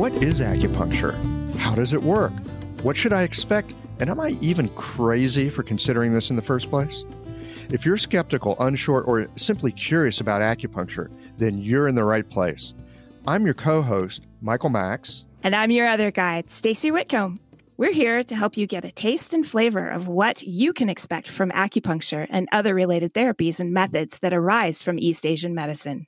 What is acupuncture? How does it work? What should I expect? And am I even crazy for considering this in the first place? If you're skeptical, unsure, or simply curious about acupuncture, then you're in the right place. I'm your co host, Michael Max. And I'm your other guide, Stacy Whitcomb. We're here to help you get a taste and flavor of what you can expect from acupuncture and other related therapies and methods that arise from East Asian medicine.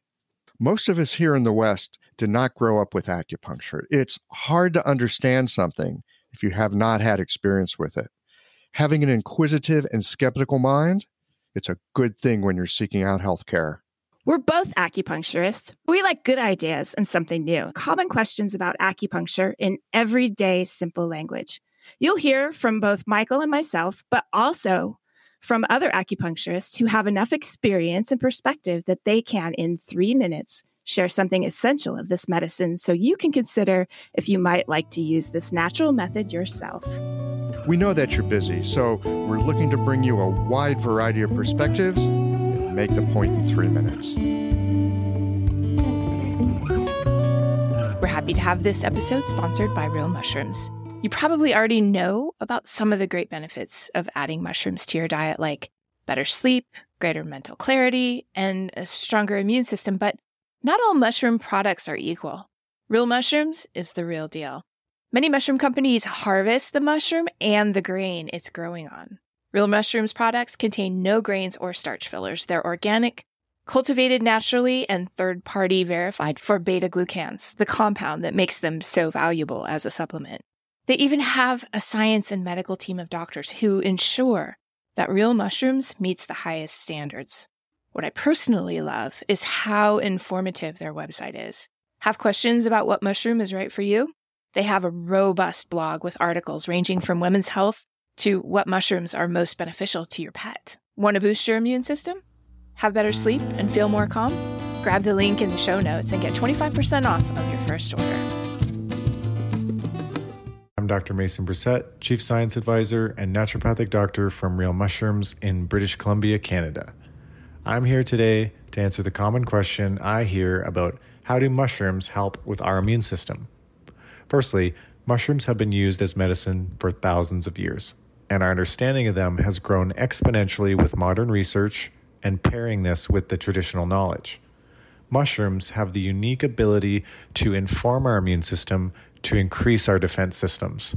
Most of us here in the West did not grow up with acupuncture. It's hard to understand something if you have not had experience with it. Having an inquisitive and skeptical mind it's a good thing when you're seeking out health care. We're both acupuncturists. We like good ideas and something new. Common questions about acupuncture in everyday simple language. You'll hear from both Michael and myself, but also from other acupuncturists who have enough experience and perspective that they can, in three minutes, share something essential of this medicine so you can consider if you might like to use this natural method yourself. We know that you're busy, so we're looking to bring you a wide variety of perspectives and make the point in three minutes. We're happy to have this episode sponsored by Real Mushrooms. You probably already know about some of the great benefits of adding mushrooms to your diet, like better sleep, greater mental clarity, and a stronger immune system, but not all mushroom products are equal. Real mushrooms is the real deal. Many mushroom companies harvest the mushroom and the grain it's growing on. Real mushrooms products contain no grains or starch fillers. They're organic, cultivated naturally, and third party verified for beta glucans, the compound that makes them so valuable as a supplement. They even have a science and medical team of doctors who ensure that real mushrooms meets the highest standards. What I personally love is how informative their website is. Have questions about what mushroom is right for you? They have a robust blog with articles ranging from women's health to what mushrooms are most beneficial to your pet. Want to boost your immune system? Have better sleep and feel more calm? Grab the link in the show notes and get 25% off of your first order. I'm Dr. Mason Brissett, Chief Science Advisor and naturopathic doctor from Real Mushrooms in British Columbia, Canada. I'm here today to answer the common question I hear about how do mushrooms help with our immune system? Firstly, mushrooms have been used as medicine for thousands of years, and our understanding of them has grown exponentially with modern research and pairing this with the traditional knowledge. Mushrooms have the unique ability to inform our immune system to increase our defense systems.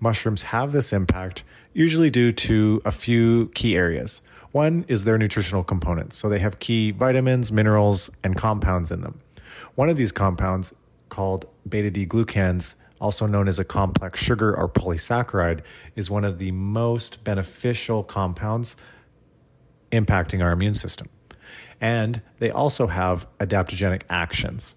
Mushrooms have this impact usually due to a few key areas. One is their nutritional components. So they have key vitamins, minerals, and compounds in them. One of these compounds called beta D glucans, also known as a complex sugar or polysaccharide, is one of the most beneficial compounds impacting our immune system. And they also have adaptogenic actions.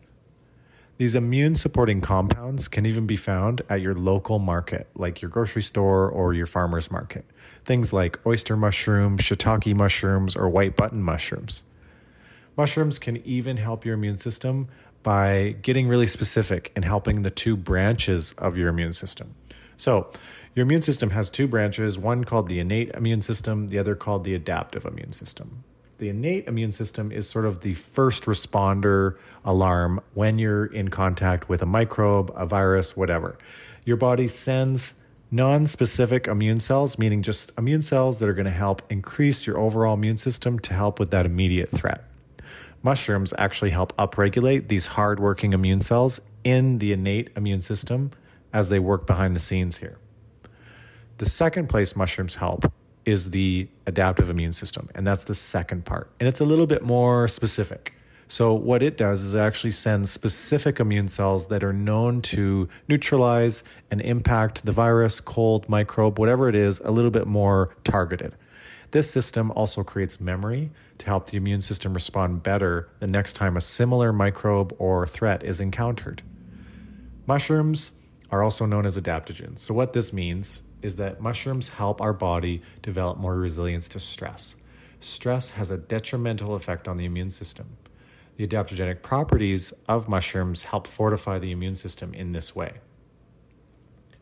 These immune supporting compounds can even be found at your local market, like your grocery store or your farmer's market. Things like oyster mushrooms, shiitake mushrooms, or white button mushrooms. Mushrooms can even help your immune system by getting really specific and helping the two branches of your immune system. So, your immune system has two branches, one called the innate immune system, the other called the adaptive immune system. The innate immune system is sort of the first responder alarm when you're in contact with a microbe, a virus, whatever. Your body sends non specific immune cells, meaning just immune cells that are going to help increase your overall immune system to help with that immediate threat mushrooms actually help upregulate these hardworking immune cells in the innate immune system as they work behind the scenes here. The second place mushrooms help is the adaptive immune system, and that's the second part. And it's a little bit more specific. So, what it does is it actually sends specific immune cells that are known to neutralize and impact the virus, cold, microbe, whatever it is, a little bit more targeted. This system also creates memory to help the immune system respond better the next time a similar microbe or threat is encountered. Mushrooms are also known as adaptogens. So, what this means is that mushrooms help our body develop more resilience to stress. Stress has a detrimental effect on the immune system. The adaptogenic properties of mushrooms help fortify the immune system in this way.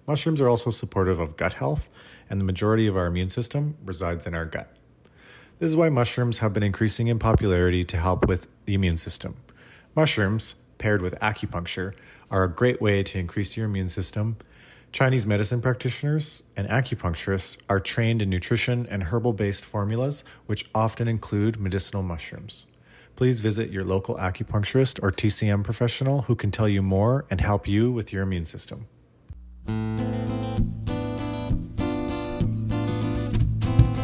Mushrooms are also supportive of gut health, and the majority of our immune system resides in our gut. This is why mushrooms have been increasing in popularity to help with the immune system. Mushrooms paired with acupuncture are a great way to increase your immune system. Chinese medicine practitioners and acupuncturists are trained in nutrition and herbal based formulas, which often include medicinal mushrooms. Please visit your local acupuncturist or TCM professional who can tell you more and help you with your immune system.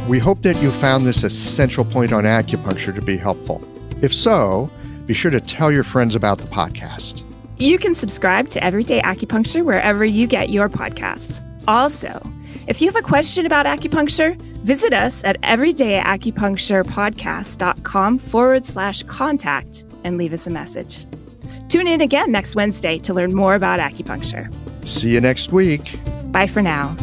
We hope that you found this essential point on acupuncture to be helpful. If so, be sure to tell your friends about the podcast. You can subscribe to Everyday Acupuncture wherever you get your podcasts. Also, if you have a question about acupuncture, visit us at everydayacupuncturepodcast.com forward slash contact and leave us a message. Tune in again next Wednesday to learn more about acupuncture. See you next week. Bye for now.